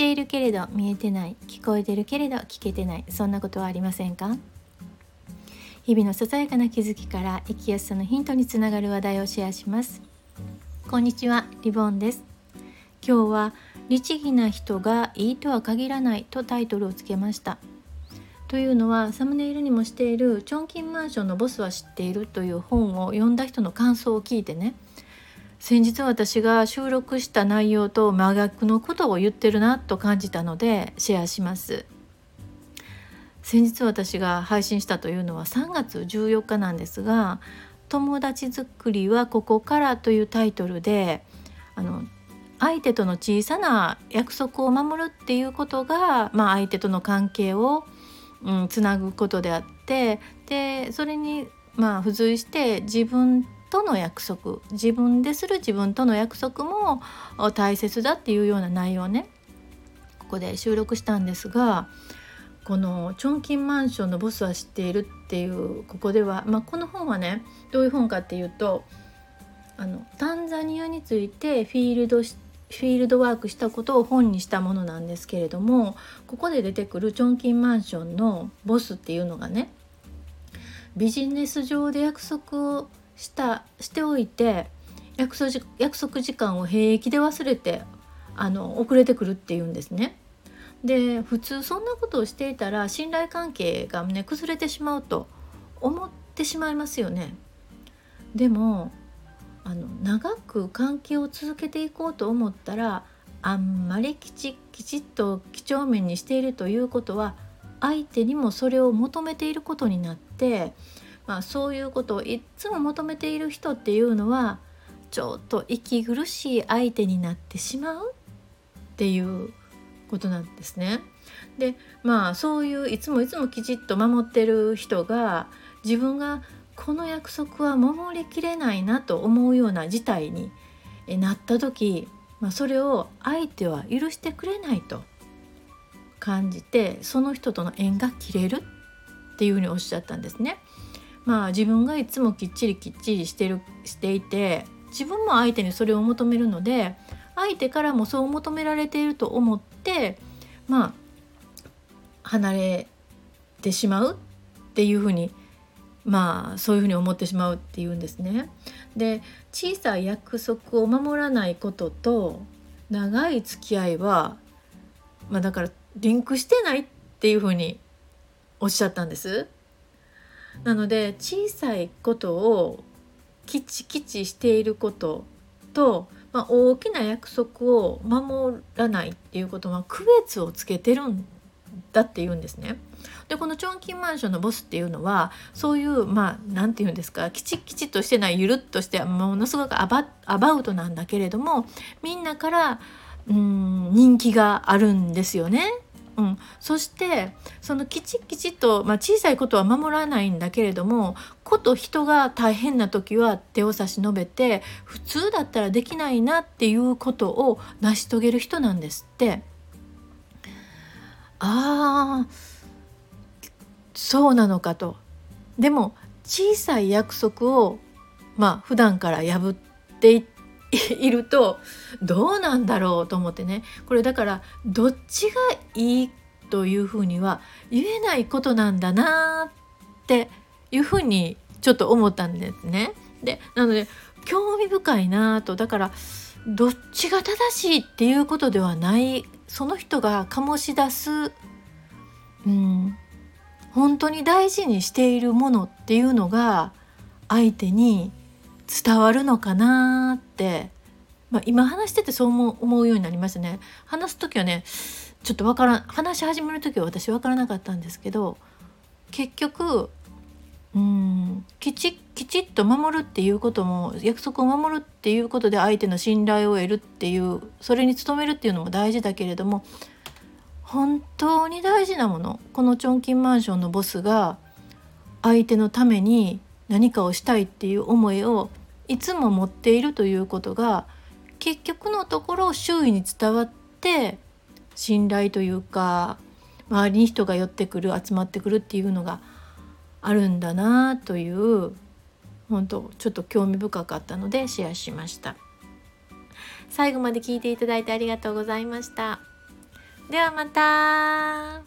ているけれど見えてない聞こえてるけれど聞けてないそんなことはありませんか？日々のささやかな気づきから生きやすさのヒントにつながる話題をシェアします。こんにちはリボンです。今日は律儀な人がいいとは限らないとタイトルをつけました。というのはサムネイルにもしているチョンキンマンションのボスは知っているという本を読んだ人の感想を聞いてね先日私が収録した内容と真逆のことを言ってるなと感じたのでシェアします。先日私が配信したというのは3月14日なんですが「友達作りはここから」というタイトルであの相手との小さな約束を守るっていうことが、まあ、相手との関係を、うん、つなぐことであってでそれにまあ付随して自分との約束自分でする自分との約束も大切だっていうような内容をね。ここで収録したんですがこの「チョンキンマンションのボスは知っている」っていうここでは、まあ、この本はねどういう本かっていうとあのタンザニアについてフィールドフィールドワークしたことを本にしたものなんですけれどもここで出てくるチョンキンマンションのボスっていうのがねビジネス上で約束をしたしておいて約束約束時間を平気で忘れてあの遅れてくるっていうんですね。で普通そんなことをしていたら信頼関係がね崩れてしまうと思ってしまいますよね。でもあの長く関係を続けていこうと思ったらあんまりきちきちっと几帳面にしているということは相手にもそれを求めていることになってまあ、そういうことをいつも求めている人っていうのはちょっと息苦しい相手になってしまうっていうことなんですね。でまあそういういつもいつもきちっと守ってる人が自分がこの約束は守りきれないなと思うような事態になった時、まあ、それを相手は許してくれないと感じてその人との縁が切れるっていうふうにおっしゃったんですね。まあ自分がいつもきっちりきっちりしてるしていて自分も相手にそれを求めるので相手からもそう求められていると思ってまあ離れてしまうっていうふうにまあそういうふうに思ってしまうっていうんですね。で小さい約束を守らないことと長い付き合いは、まあ、だからリンクしてないっていうふうにおっしゃったんです。なので小さいことをきちきちしていることと、まあ、大きな約束を守らないっていうことは区別をつけてるんだって言うんですね。でこのチョンキンマンションのボスっていうのはそういうまあ何て言うんですかきちきちとしてないゆるっとしてものすごくアバアバウトなんだけれどもみんなからうん人気があるんですよね。うん、そしてそのきちきちと、まあ、小さいことは守らないんだけれどもこと人が大変な時は手を差し伸べて普通だったらできないなっていうことを成し遂げる人なんですって。あそうなのかと。でも小さい約束をまあ普段から破っていって いるとどうなんだろうと思ってねこれだからどっちがいいというふうには言えないことなんだなっていうふうにちょっと思ったんですね。でなので興味深いなとだからどっちが正しいっていうことではないその人が醸し出す、うん、本当に大事にしているものっていうのが相手に伝わるのかなって、まあ、今話しててそう思うようになりましたね。話す時はねちょっとわからん話し始める時は私分からなかったんですけど結局うんきちきちっと守るっていうことも約束を守るっていうことで相手の信頼を得るっていうそれに努めるっていうのも大事だけれども本当に大事なものこのチョンキンマンションのボスが相手のために何かをしたいっていう思いをいつも持っているということが結局のところ周囲に伝わって信頼というか周りに人が寄ってくる集まってくるっていうのがあるんだなという本当ちょっと興味深かったのでシェアしました。最後まで聞いていただいてありがとうございました。ではまた。